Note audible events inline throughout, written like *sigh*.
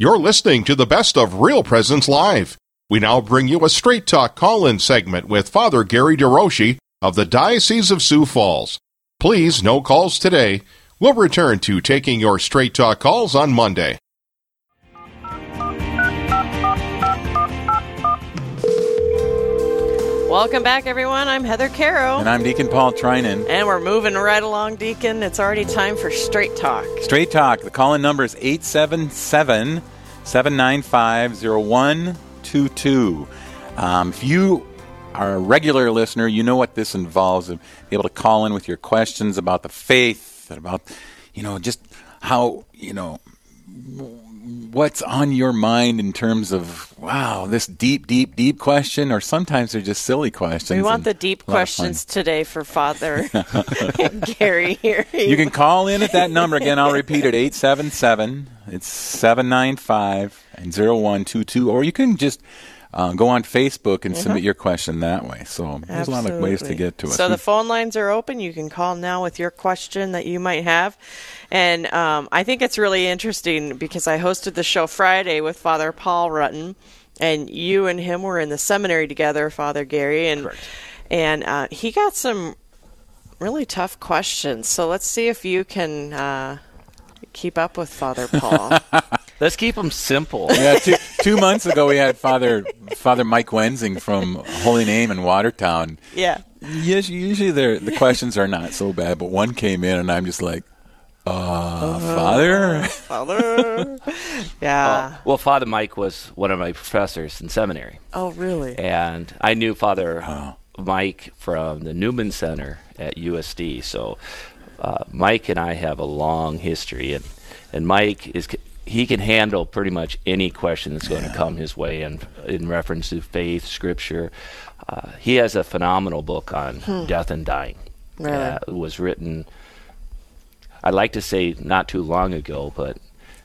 You're listening to the best of Real Presence Live. We now bring you a Straight Talk call in segment with Father Gary DeRouchey of the Diocese of Sioux Falls. Please, no calls today. We'll return to taking your Straight Talk calls on Monday. Welcome back, everyone. I'm Heather Caro. And I'm Deacon Paul Trinan. And we're moving right along, Deacon. It's already time for Straight Talk. Straight Talk. The call in number is 877 795 0122. Um, if you are a regular listener, you know what this involves. Be able to call in with your questions about the faith, about, you know, just how, you know, what's on your mind in terms of wow this deep deep deep question? Or sometimes they're just silly questions we want the deep questions today for father *laughs* *laughs* gary here. You can call in at that number. Again i'll repeat it 877 it's 795 and 0122 or you can just uh, go on Facebook and mm-hmm. submit your question that way. So there's Absolutely. a lot of ways to get to us. So the phone lines are open. You can call now with your question that you might have. And um, I think it's really interesting because I hosted the show Friday with Father Paul Rutten, and you and him were in the seminary together, Father Gary, and Correct. and uh, he got some really tough questions. So let's see if you can uh, keep up with Father Paul. *laughs* Let's keep them simple. *laughs* Yeah, two, two months ago we had Father Father Mike Wensing from Holy Name in Watertown. Yeah. Yes, usually the questions are not so bad, but one came in and I'm just like, uh, uh Father, Father, *laughs* yeah. Well, well, Father Mike was one of my professors in seminary. Oh, really? And I knew Father oh. Mike from the Newman Center at USD. So uh, Mike and I have a long history, and and Mike is he can handle pretty much any question that's going to come his way in in reference to faith, scripture. Uh, he has a phenomenal book on hmm. death and dying. Really? Uh, it was written, I'd like to say not too long ago, but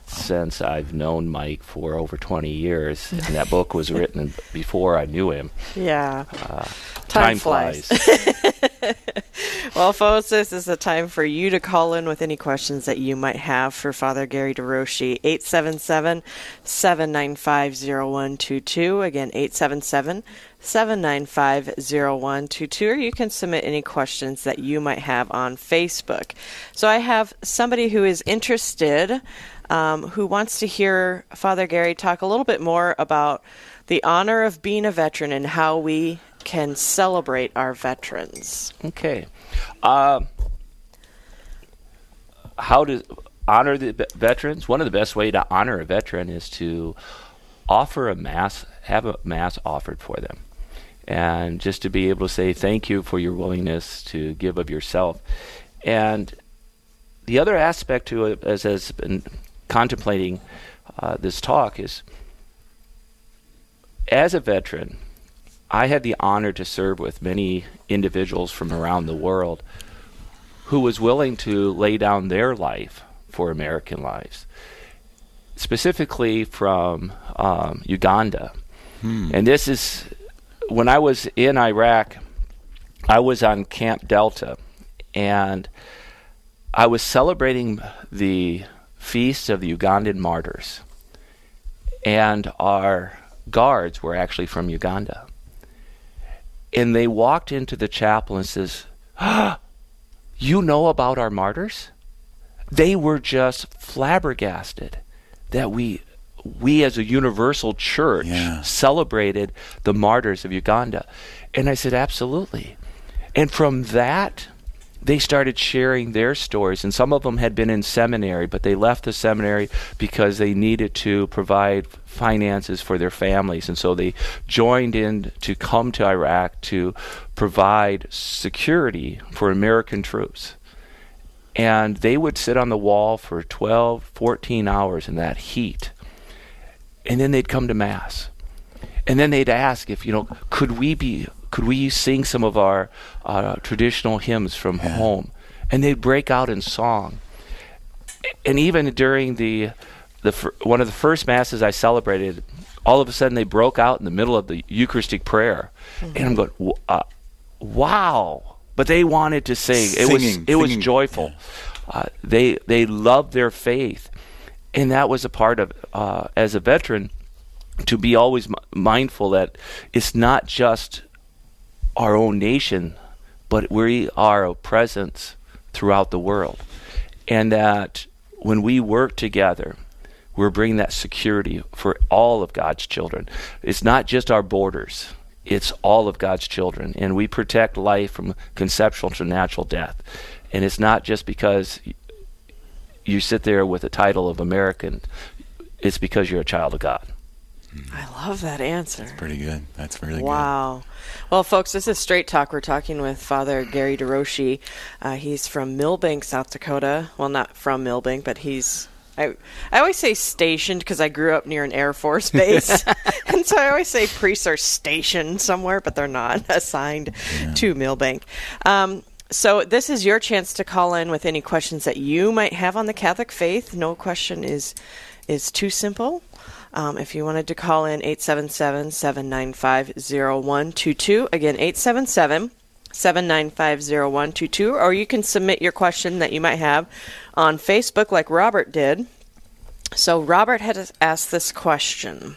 since I've known Mike for over 20 years, *laughs* and that book was written before I knew him. Yeah. Uh, time, time, flies. flies. *laughs* *laughs* well, folks, this is the time for you to call in with any questions that you might have for Father Gary DeRouchey. 877 795 0122. Again, 877 795 0122. Or you can submit any questions that you might have on Facebook. So I have somebody who is interested um, who wants to hear Father Gary talk a little bit more about the honor of being a veteran and how we can celebrate our veterans. Okay. Uh, how to honor the veterans? One of the best way to honor a veteran is to offer a mass, have a mass offered for them. And just to be able to say thank you for your willingness to give of yourself. And the other aspect to it, as has been contemplating uh, this talk is as a veteran, I had the honor to serve with many individuals from around the world who was willing to lay down their life for American lives, specifically from um, Uganda. Hmm. And this is when I was in Iraq, I was on Camp Delta, and I was celebrating the feast of the Ugandan martyrs. And our guards were actually from Uganda. And they walked into the chapel and says, ah, "You know about our martyrs?" They were just flabbergasted that we we as a universal church yeah. celebrated the martyrs of Uganda. And I said, "Absolutely." And from that they started sharing their stories. And some of them had been in seminary, but they left the seminary because they needed to provide finances for their families. And so they joined in to come to Iraq to provide security for American troops. And they would sit on the wall for 12, 14 hours in that heat. And then they'd come to Mass. And then they'd ask if, you know, could we be could we sing some of our uh, traditional hymns from yeah. home? And they'd break out in song. And even during the the one of the first masses I celebrated, all of a sudden they broke out in the middle of the Eucharistic prayer, mm-hmm. and I'm going, uh, "Wow!" But they wanted to sing. It singing, was it singing. was joyful. Uh, they they loved their faith, and that was a part of uh, as a veteran to be always m- mindful that it's not just our own nation, but we are a presence throughout the world, and that when we work together, we're bringing that security for all of God's children. It's not just our borders. It's all of God's children, and we protect life from conceptual to natural death. And it's not just because you sit there with the title of American, it's because you're a child of God. I love that answer. That's pretty good. That's really good. Wow. Well, folks, this is Straight Talk. We're talking with Father Gary DeRouchey. Uh, he's from Milbank, South Dakota. Well, not from Milbank, but he's. I, I always say stationed because I grew up near an Air Force *laughs* base. *laughs* and so I always say priests are stationed somewhere, but they're not *laughs* assigned to Milbank. Um, so this is your chance to call in with any questions that you might have on the Catholic faith. No question is is too simple. Um, if you wanted to call in 877 795 0122, again, 877 795 0122, or you can submit your question that you might have on Facebook like Robert did. So, Robert had asked this question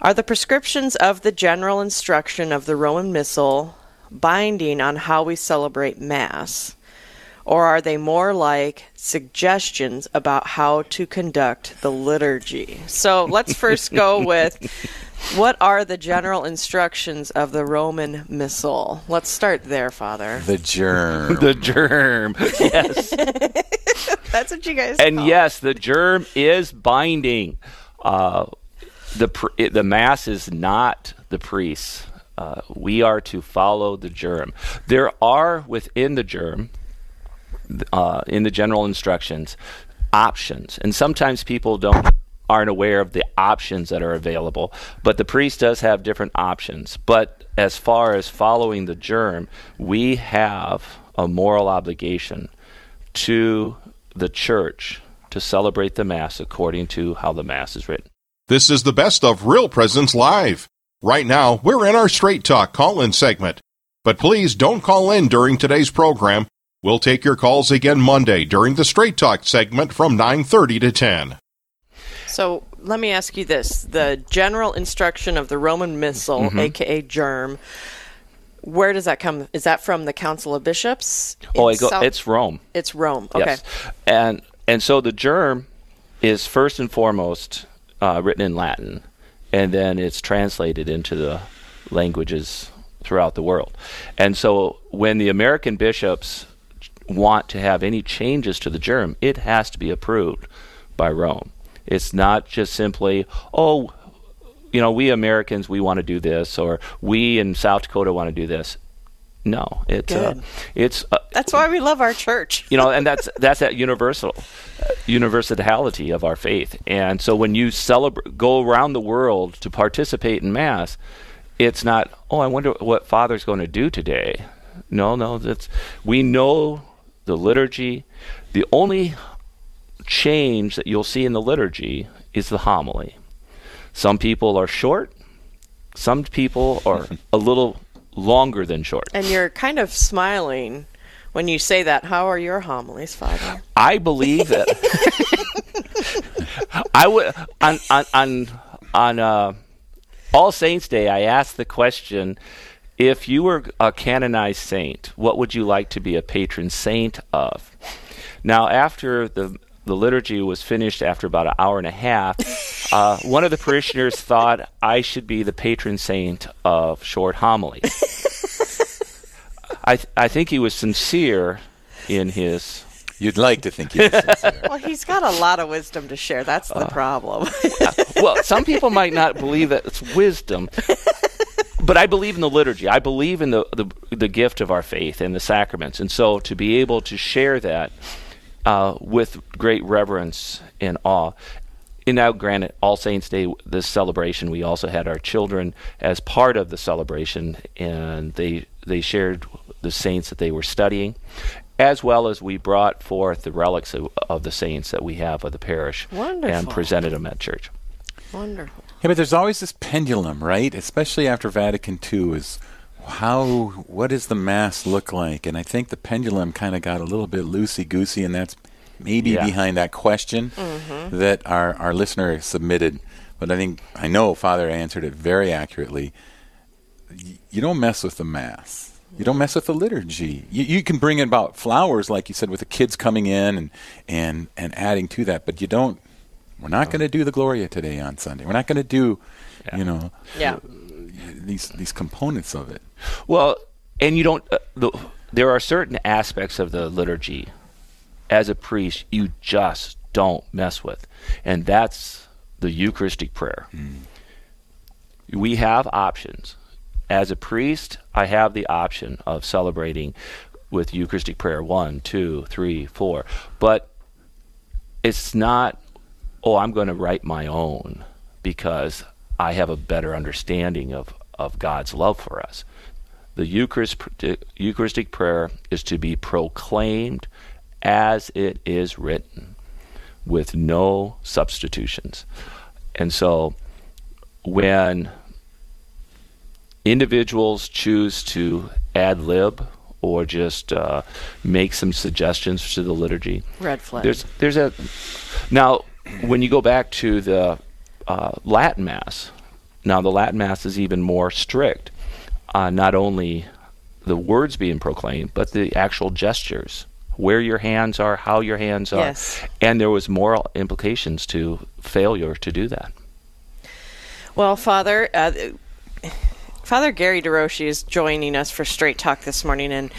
Are the prescriptions of the general instruction of the Roman Missal binding on how we celebrate Mass? Or are they more like suggestions about how to conduct the liturgy? So let's first go *laughs* with what are the general instructions of the Roman Missal? Let's start there, Father. The GIRM. *laughs* The GIRM. Yes. *laughs* That's what you guys and call yes, the GIRM is binding. Uh, the pr- the mass is not the priests. Uh, we are to follow the GIRM. There are within the GIRM, uh, in the general instructions, options, and sometimes people don't aren't aware of the options that are available. But the priest does have different options. But as far as following the GIRM, we have a moral obligation to the church to celebrate the Mass according to how the Mass is written. This is the best of Real Presence Live. Right now, we're in our Straight Talk call in segment. But please don't call in during today's program. We'll take your calls again Monday during the Straight Talk segment from 9:30 to 10. So let me ask you this: the general instruction of the Roman Missal, Mm-hmm. aka GIRM. Where does that come? Is that from the Council of Bishops? Oh, it go, South- it's Rome. it's Rome. Okay. Yes. And and so the GIRM is first and foremost uh, written in Latin, and then it's translated into the languages throughout the world. And so when the American bishops want to have any changes to the GIRM, it has to be approved by Rome. It's not just simply, oh, you know, we Americans we want to do this, or we in South Dakota want to do this. No, it's uh, it's uh, That's why we love our church. *laughs* you know, and that's that's that universal uh, universality of our faith. And so when you celebrate, go around the world to participate in mass, it's not. Oh, I wonder what Father's going to do today. No, no, that's we know the liturgy. The only change that you'll see in the liturgy is the homily. Some people are short. Some people are *laughs* a little longer than short. And you're kind of smiling when you say that. How are your homilies, Father? I believe that *laughs* I would on on on, on uh, All Saints Day. I asked the question: If you were a canonized saint, what would you like to be a patron saint of? Now, after the the liturgy was finished after about an hour and a half, *laughs* uh, one of the parishioners thought I should be the patron saint of short homily. *laughs* I th- I think he was sincere in his You'd like to think you're sincere. *laughs* Well, he's got a lot of wisdom to share. That's the problem. well, some people might not believe that it's wisdom, but I believe in the liturgy. I believe in the, the the gift of our faith and the sacraments, and so to be able to share that uh, with great reverence and awe. And now, granted, All Saints Day, this celebration, we also had our children as part of the celebration, and they they shared the saints that they were studying, as well as we brought forth the relics of, of the saints that we have of the parish and presented them at church. Wonderful. Yeah, but there's always this pendulum, right? Especially after Vatican II, is how what does the mass look like? And I think the pendulum kind of got a little bit loosey goosey, and that's maybe Yeah. behind that question mm-hmm. that our, our listener submitted. But I think I know Father answered it very accurately. You don't mess with the Mass. You don't mess with the liturgy. You, you can bring in about flowers, like you said, with the kids coming in and, and, and adding to that, but you don't. We're not going to do the Gloria today on Sunday. We're not going to do, you know, Yeah. these these components of it. Well, and you don't. Uh, the, there are certain aspects of the liturgy, as a priest, you just don't mess with, and that's the Eucharistic prayer. We have options. As a priest, I have the option of celebrating with Eucharistic prayer one, two, three, four, but it's not. Oh, I'm going to write my own because I have a better understanding of, of God's love for us. The Eucharist, Eucharistic prayer is to be proclaimed as it is written, with no substitutions. And so, when individuals choose to ad lib or just uh, make some suggestions to the liturgy, Red flag. there's there's a now *clears throat* when you go back to the uh, Latin Mass. Now the Latin Mass is even more strict. Uh, not only the words being proclaimed, but the actual gestures, where your hands are, how your hands are, Yes. and there was moral implications to failure to do that. Well, Father, uh, Father Gary DeRouchey is joining us for Straight Talk this morning, and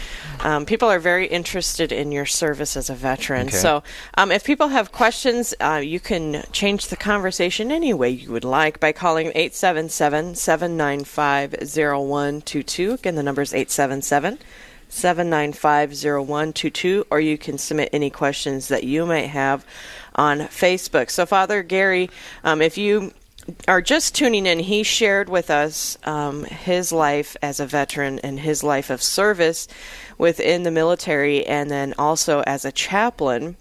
um, people are very interested in your service as a veteran. Okay. So, um, if people have questions, uh, you can change the conversation any way you would like by calling 877 795 0122. Again, the number is 877 795 0122, or you can submit any questions that you might have on Facebook. So, Father Gary, um, if you are just tuning in, he shared with us um, his life as a veteran and his life of service within the military, and then also as a chaplain.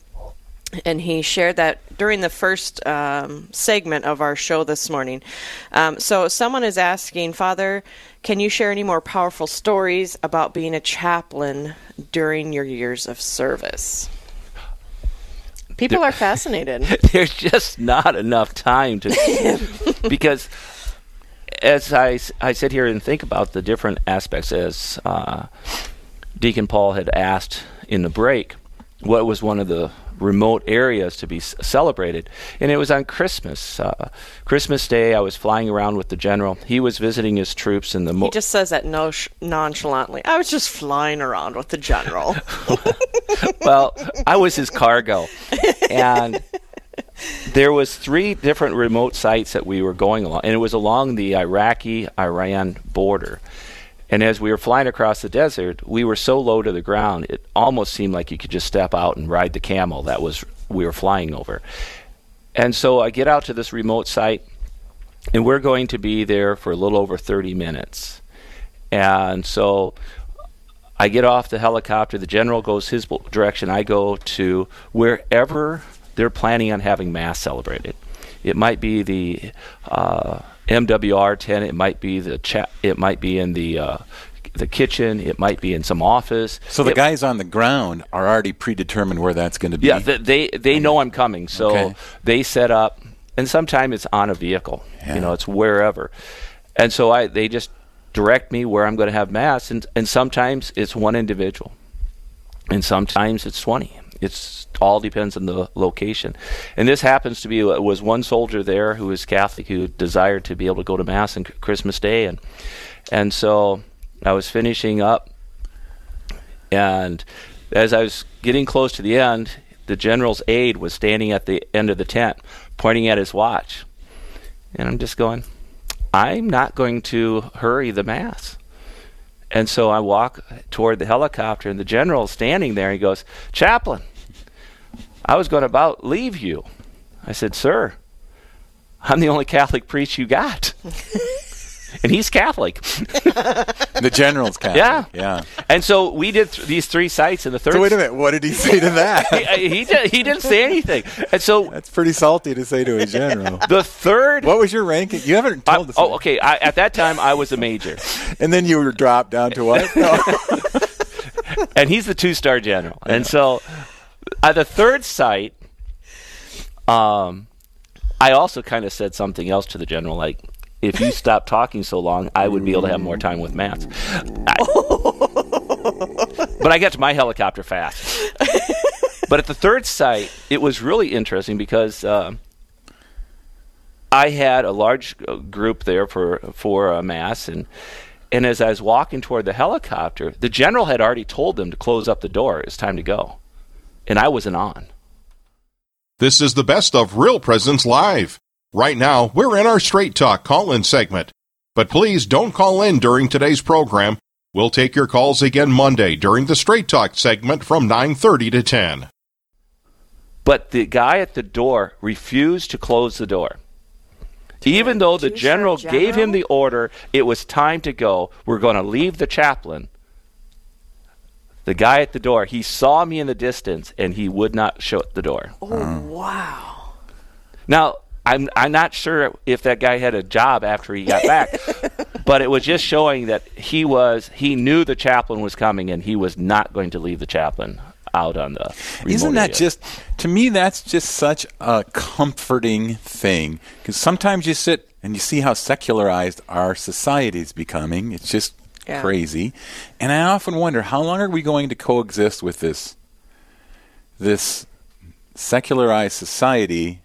And he shared that during the first um, segment of our show this morning. Um, so, someone is asking, Father, can you share any more powerful stories about being a chaplain during your years of service? People are fascinated. *laughs* There's just not enough time to *laughs* because as I, I sit here and think about the different aspects as uh, Deacon Paul had asked in the break, what was one of the remote areas to be celebrated? And it was on Christmas. Uh, Christmas Day, I was flying around with the general. He was visiting his troops in the. Mo- He just says that no- nonchalantly. I was just flying around with the general. *laughs* *laughs* well, I was his cargo, and there was three different remote sites that we were going along, and it was along the Iraqi-Iran border. And as we were flying across the desert, we were so low to the ground, it almost seemed like you could just step out and ride the camel that was we were flying over. And so I get out to this remote site, and we're going to be there for a little over 30 minutes. And so I get off the helicopter. The general goes his direction. I go to wherever they're planning on having mass celebrated. It might be the uh, MWR tent. It might be the cha- It might be in the uh, the kitchen. It might be in some office. So the It- guys on the ground are already predetermined where that's going to be. yeah, th- they they know I'm coming, so Okay. they set up, and sometimes it's on a vehicle. Yeah. You know, it's wherever, and so I they just direct me where I'm going to have mass, and and sometimes it's one individual, and sometimes it's twenty. It's all depends on the location, and this happens to be uh, was one soldier there who was Catholic who desired to be able to go to mass on Christmas Day, and and so I was finishing up and as I was getting close to the end, the general's aide was standing at the end of the tent, pointing at his watch. And I'm just going, I'm not going to hurry the mass. And so I walk toward the helicopter, and the general's standing there. He goes, Chaplain, I was going to about leave you. I said, Sir, I'm the only Catholic priest you got. *laughs* and he's Catholic. *laughs* the general's Catholic. Yeah. yeah. And so we did th- these three sites in the third. So wait a minute. What did he say to that? *laughs* he, uh, he, did, he didn't say anything. And so That's pretty salty to say to a general. the third. what was your ranking? You haven't I- told us. oh, okay. I, at that time, I was a major, And then you were dropped down to what? No. and he's the two-star general. And so At the third site, um, I also kind of said something else to the general, like, if you *laughs* stop talking so long, I would be able to have more time with Matt. I, *laughs* but I got to my helicopter fast. but at the third site, it was really interesting because uh, I had a large uh, group there for for a mass, and and as I was walking toward the helicopter, the general had already told them to close up the door. It's time to go, and I wasn't on. This is the best of Real Presence Live. Right now, we're in our Straight Talk call in segment. But please don't call in during today's program. We'll take your calls again Monday during the Straight Talk segment from 9:30 to 10. But the guy at the door refused to close the door. Even though the general, general gave him the order, it was time to go. We're going to leave the chaplain. The guy at the door, he saw me in the distance and he would not shut the door. Oh, wow. Now, I'm I'm not sure if that guy had a job after he got back, *laughs* but it was just showing that he was he knew the chaplain was coming and he was not going to leave the chaplain out on the. Isn't that area. just to me? That's just such a comforting thing because sometimes you sit and you see how secularized our society is becoming. It's just Yeah. crazy, and I often wonder how long are we going to coexist with this this secularized society,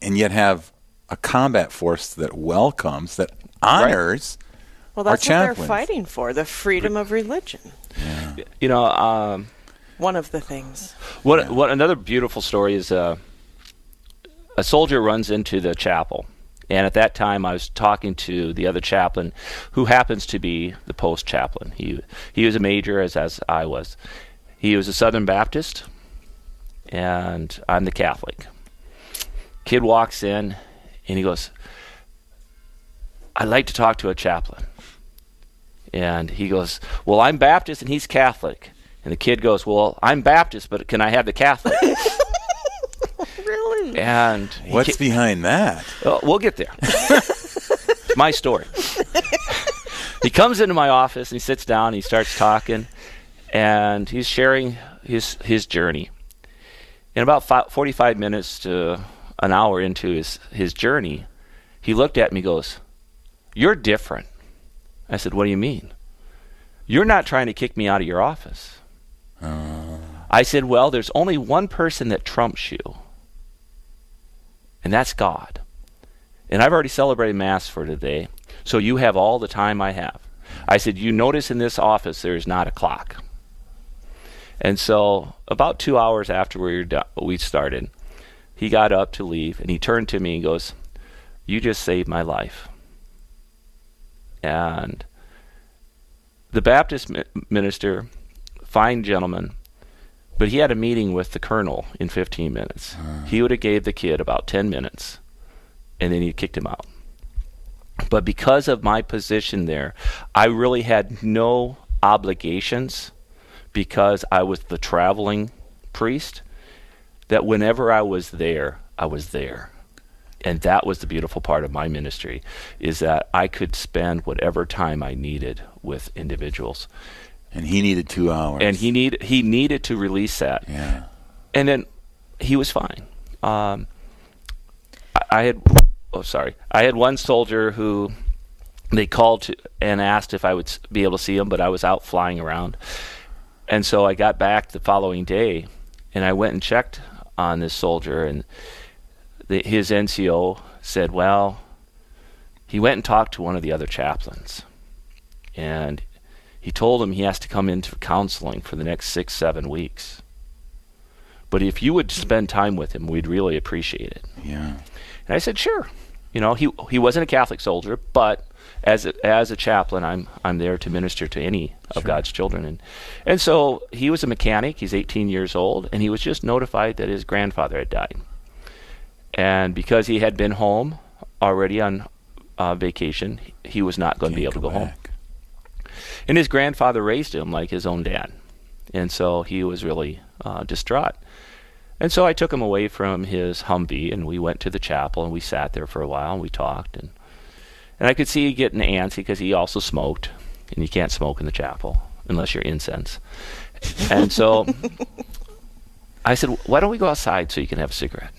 and yet have a combat force that welcomes, that honors. Well, Our that's what they're fighting for the freedom of religion. you know um, One of the things. what what another beautiful story is uh, a soldier runs into the chapel. And at that time, I was talking to the other chaplain, who happens to be the post chaplain. He he was a major, as as I was. He was a Southern Baptist, and I'm the Catholic. Kid walks in, and he goes, "I'd like to talk to a chaplain." And he goes, "Well, I'm Baptist, and he's Catholic." And the kid goes, "Well, I'm Baptist, but can I have the Catholic?" *laughs* Really? *laughs* and What's ca- behind that? Oh, we'll get there. it's *laughs* my story. he comes into my office and he sits down. And he starts talking, and he's sharing his his journey. In about fi 45 minutes to an hour into his his journey, he looked at me. and Goes, "You're different." I said, "What do you mean?" You're not trying to kick me out of your office. Oh. I said, "Well, there's only one person that trumps you." And that's God. And I've already celebrated Mass for today, so you have all the time I have. I said, You notice in this office there is not a clock. And so, about two hours after we, we started, he got up to leave and he turned to me and goes, You just saved my life. And the Baptist mi- minister, fine gentleman, but he had a meeting with the colonel in 15 minutes. Ah. He would have gave the kid about 10 minutes, and then he kicked him out. But because of my position there, I really had no obligations because I was the traveling priest. That whenever I was there, I was there. And that was the beautiful part of my ministry is that I could spend whatever time I needed with individuals. And he needed two hours. And he need he needed to release that yeah. and then he was fine. Um, I, I had, oh sorry, I had one soldier who they called to and asked if I would be able to see him, but I was out flying around, and so I got back the following day, and I went and checked on this soldier, and the, his NCO said, well, he went and talked to one of the other chaplains, and he told him he has to come into counseling for the next six, seven weeks. But if you would spend time with him, we'd really appreciate it. Yeah. And I said, sure. You know, he he wasn't a Catholic soldier, but as a, as a chaplain, I'm I'm there to minister to any of God's children, and and so he was a mechanic. He's 18 years old, and he was just notified that his grandfather had died, and because he had been home already on uh, vacation, he was not going to be able to go home. And his grandfather raised him like his own dad. And so he was really uh, distraught. And so I took him away from his Humvee and we went to the chapel and we sat there for a while and we talked. And, and I could see he getting antsy because he also smoked. And you can't smoke in the chapel unless you're incense. and so I said, why don't we go outside so you can have a cigarette?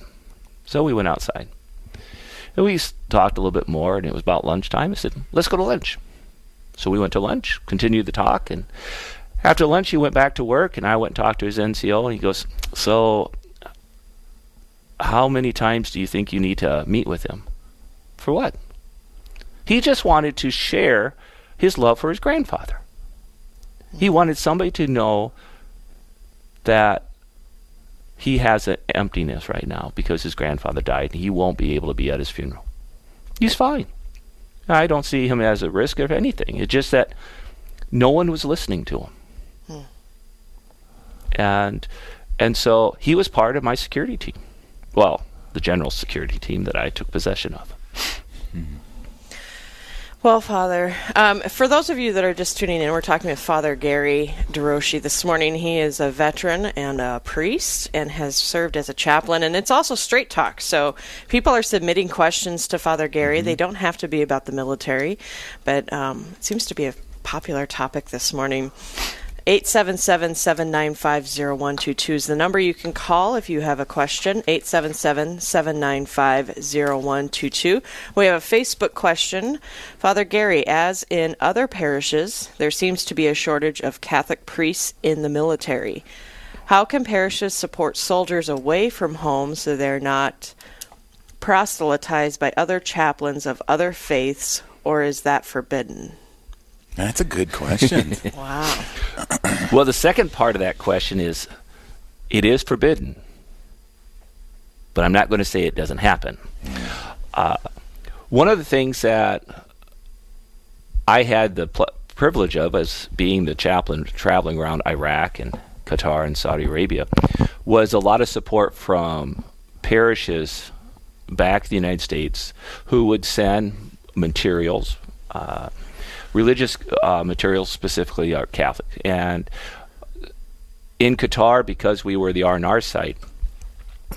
So we went outside. And we talked a little bit more, and it was about lunchtime. I said, let's go to lunch. So we went to lunch, continued the talk, and after lunch, he went back to work, and I went and talked to his NCO, and he goes, So, how many times do you think you need to meet with him? For what? He just wanted to share his love for his grandfather. He wanted somebody to know that he has an emptiness right now because his grandfather died and he won't be able to be at his funeral. He's fine. I don't see him as a risk of anything. It's just that no one was listening to him. Hmm. And and so he was part of my security team. Well, the general security team that I took possession of. Mm-hmm. Well, Father, um, for those of you that are just tuning in, we're talking with Father Gary DeRouchey this morning. He is a veteran and a priest and has served as a chaplain, and it's also straight talk. So people are submitting questions to Father Gary. Mm-hmm. They don't have to be about the military, but um, it seems to be a popular topic this morning. 877 795 0122 is the number you can call if you have a question. 877 795 0122. We have a Facebook question. Father Gary, as in other parishes, there seems to be a shortage of Catholic priests in the military. How can parishes support soldiers away from home so they're not proselytized by other chaplains of other faiths, or is that forbidden? That's a good question. *laughs* wow. *clears throat* well, the second part of that question is it is forbidden, but I'm not going to say it doesn't happen. Uh, one of the things that I had the pl- privilege of as being the chaplain traveling around Iraq and Qatar and Saudi Arabia was a lot of support from parishes back in the United States who would send materials, uh, religious uh, materials specifically are Catholic. And in Qatar, because we were the R&R site,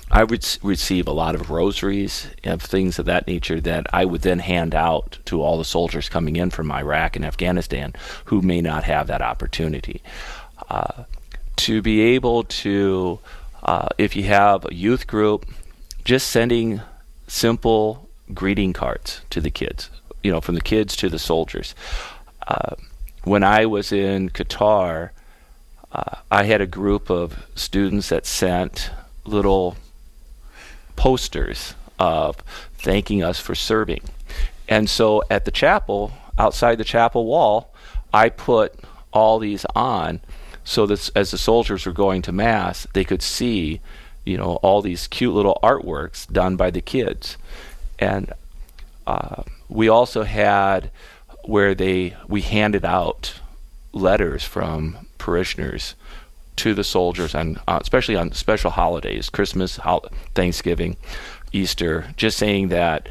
I would receive a lot of rosaries and things of that nature that I would then hand out to all the soldiers coming in from Iraq and Afghanistan who may not have that opportunity. Uh, to be able to, uh, if you have a youth group, just sending simple greeting cards to the kids, you know, from the kids to the soldiers. Uh, when I was in Qatar, uh, I had a group of students that sent little posters of thanking us for serving. And so at the chapel, outside the chapel wall, I put all these on so that as the soldiers were going to mass, they could see, you know, all these cute little artworks done by the kids. And uh, we also had where they we handed out letters from parishioners to the soldiers and uh, especially on special holidays, Christmas, Thanksgiving, Easter, just saying that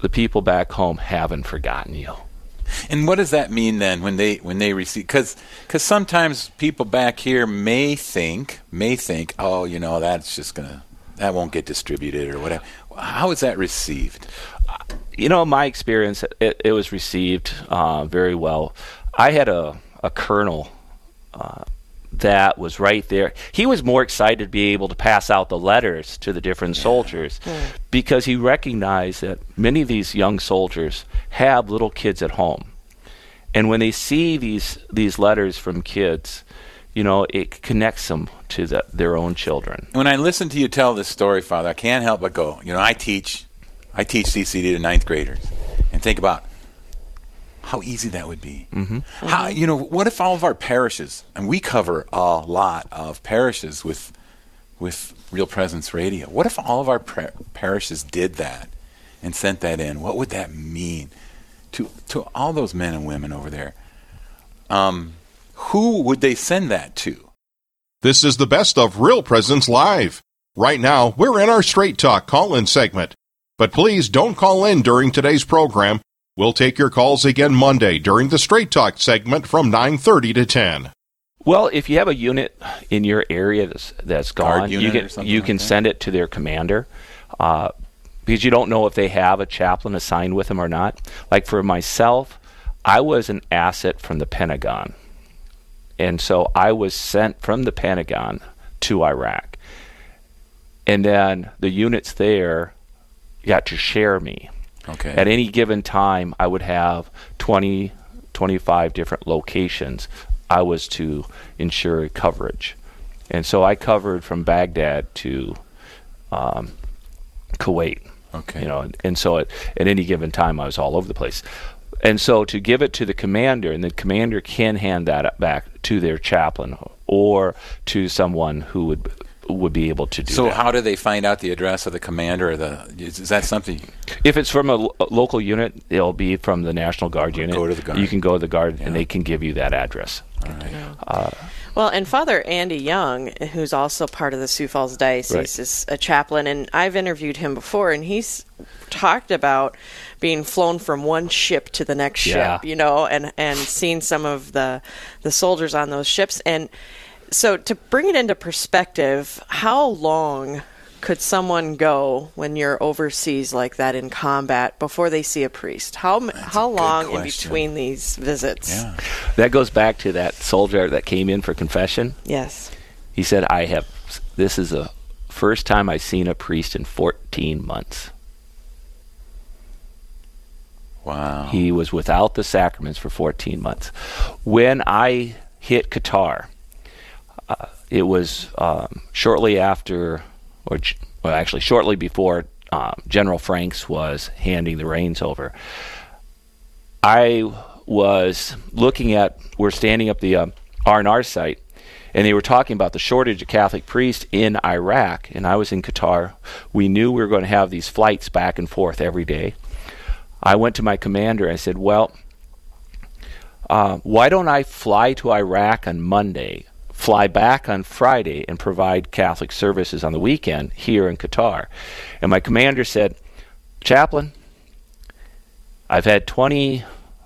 the people back home haven't forgotten you. And what does that mean then when they when they receive? Because because sometimes people back here may think may think, oh, you know, that's just gonna that won't get distributed or whatever. How is that received? You know, my experience, it, it was received uh, very well. I had a, a colonel uh, that was right there. He was more excited to be able to pass out the letters to the different yeah. soldiers yeah. because he recognized that many of these young soldiers have little kids at home. And when they see these these letters from kids, you know, it connects them to the, their own children. When I listen to you tell this story, Father, I can't help but go, you know, I teach I teach CCD to ninth graders, and think about how easy that would be. Mm-hmm. How you know what if all of our parishes, and we cover a lot of parishes with with Real Presence Radio. What if all of our par- parishes did that and sent that in? What would that mean to to all those men and women over there? Um, who would they send that to? This is the best of Real Presence Live. Right now, we're in our Straight Talk call in segment. But please don't call in during today's program. We'll take your calls again Monday during the Straight Talk segment from 9:30 to 10. Well, if you have a unit in your area that's that's gone, you can you like can that. send it to their commander. Uh, because you don't know if they have a chaplain assigned with them or not. Like for myself, I was an asset from the Pentagon. And so I was sent from the Pentagon to Iraq. and then the units there got to share me. Okay. At any given time, I would have 20, 25 different locations I was to ensure coverage. And so I covered from Baghdad to um, Kuwait. Okay. You know, and, and so at, at any given time, I was all over the place. And so to give it to the commander, and the commander can hand that back to their chaplain or to someone who would would be able to do so that. how do they find out the address of the commander or the is, is that something If it's from a, lo- a local unit, it'll be from the National Guard unit. Go to the Guard. You can go to the Guard, Yeah. and they can give you that address. all right. Uh, well, and Father Andy Young, who's also part of the Sioux Falls Diocese, Right. is a chaplain, and I've interviewed him before, and he's talked about being flown from one ship to the next Yeah. ship, you know, and and seeing some of the the soldiers on those ships, and so to bring it into perspective, how long could someone go when you're overseas like that in combat before they see a priest? How m how good long in between these visits? yeah That goes back to that soldier that came in for confession. Yes. He said, "I have. This is the first time I've seen a priest in 14 months. wow He was without the sacraments for 14 months. When I hit Qatar, uh, it was um, shortly after, or well, actually shortly before um, General Franks was handing the reins over. I was looking at, we're standing up the um, R&R site, and they were talking about the shortage of Catholic priests in Iraq, and I was in Qatar. We knew we were going to have these flights back and forth every day. I went to my commander. I said, "Well, uh, why don't I fly to Iraq on Monday, fly back on Friday, and provide Catholic services on the weekend here in Qatar?" And my commander said, "Chaplain, I've had 20,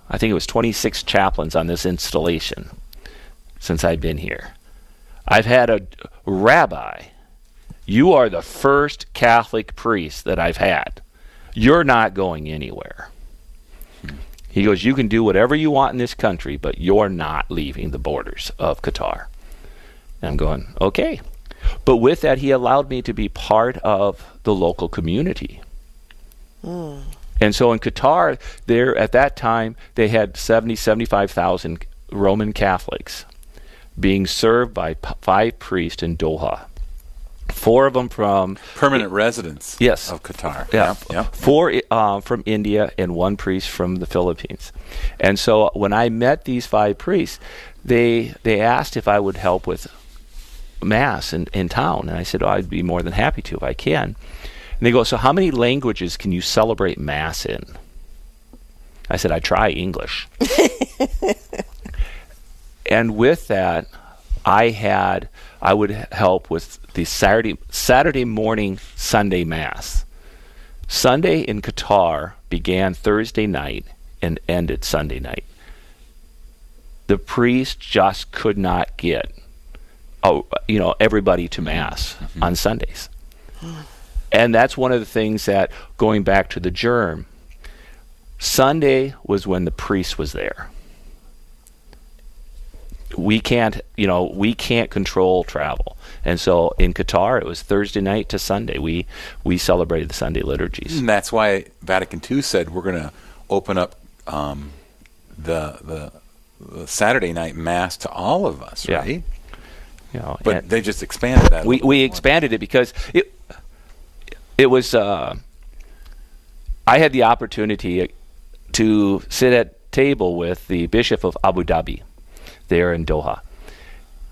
I think it was 26 chaplains on this installation since I've been here. I've had a rabbi. You are the first Catholic priest that I've had." you're not going anywhere. He goes, You can do whatever you want in this country, but you're not leaving the borders of Qatar. And I'm going, Okay. But with that, he allowed me to be part of the local community. And so in Qatar, there at that time, they had 70, 75,000 Roman Catholics being served by p- five priests in Doha. Four of them from permanent residents Yes. of Qatar yeah, yep, yep. four uh, from India and one priest from the Philippines. And so when I met these five priests, they they asked if I would help with mass in, in town, and I said, oh, I'd be more than happy to if I can. And they go, so how many languages can you celebrate mass in? I said, I try English. *laughs* and with that, I had I would help with the Saturday Saturday morning Sunday mass. Sunday in Qatar began Thursday night and ended Sunday night. The priest just could not get oh, you know everybody to mass on Sundays. And that's one of the things that going back to the GIRM Sunday was when the priest was there we can't you know we can't control travel and so in qatar it was thursday night to sunday we we celebrated the sunday liturgies And that's why Vatican II said we're going to open up um, the, the the Saturday night mass to all of us, Yeah. right? You know But they just expanded that. we we bit more. expanded it because it it was uh i had the opportunity to sit at table with the bishop of abu dhabi there in doha.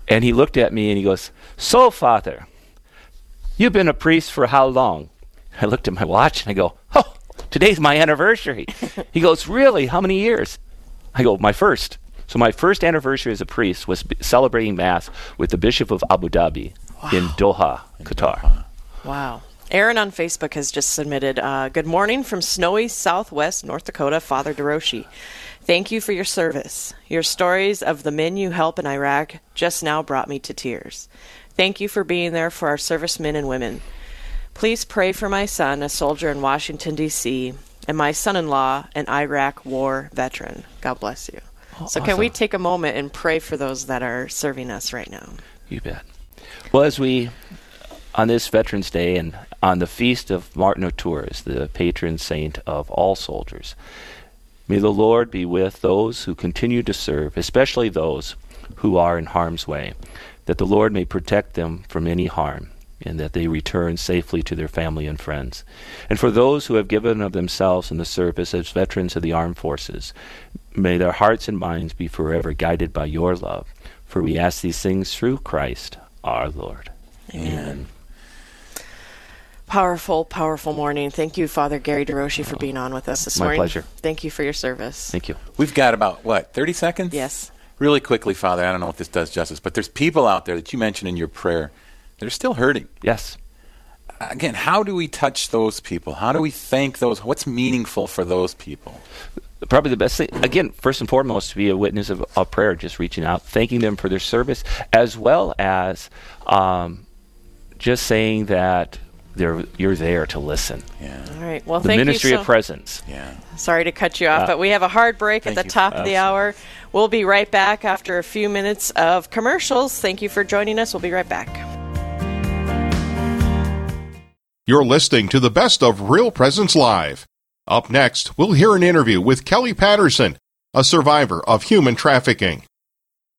And he looked at me and he goes so father you've been a priest for how long? I looked at my watch and i go oh today's my anniversary. *laughs* He goes really? How many years? I go my first so my first anniversary as a priest was celebrating mass with the bishop of abu dhabi in doha qatar Wow. Aaron on Facebook has just submitted uh, Good morning from snowy southwest North Dakota, Father DeRouchey. Thank you for your service. Your stories of the men you help in Iraq just now brought me to tears. Thank you for being there for our servicemen and women. Please pray for my son, a soldier in Washington, D.C., and my son in law, an Iraq war veteran. God bless you. Oh, so, can we take a moment and pray for those that are serving us right now? You bet. Well, as we on this Veterans Day and on the feast of Martin of Tours, the patron saint of all soldiers. May the Lord be with those who continue to serve, especially those who are in harm's way, that the Lord may protect them from any harm, and that they return safely to their family and friends. And for those who have given of themselves in the service as veterans of the armed forces, may their hearts and minds be forever guided by your love. For we ask these things through Christ our Lord. Amen. Powerful, powerful morning. Thank you, Father Gary DeRouchey, for being on with us this My morning. pleasure. Thank you for your service. Thank you. We've got about, what, 30 seconds? Yes. Really quickly, Father, I don't know if this does justice, but there's people out there that you mentioned in your prayer that are still hurting. Yes. Again, how do we touch those people? How do we thank those? What's meaningful for those people? Probably the best thing again first and foremost to be a witness of, of prayer just reaching out thanking them for their service as well as um, just saying that they're you're there to listen Yeah. All right. Well, the thank ministry you so of presence Yeah. Sorry to cut you off, Uh, but we have a hard break at the top of the hour. We'll be right back after a few minutes of commercials. Thank you for joining us. We'll be right back. You're listening to the best of Real Presence Live. Up next, we'll hear an interview with Kelly Patterson, a survivor of human trafficking.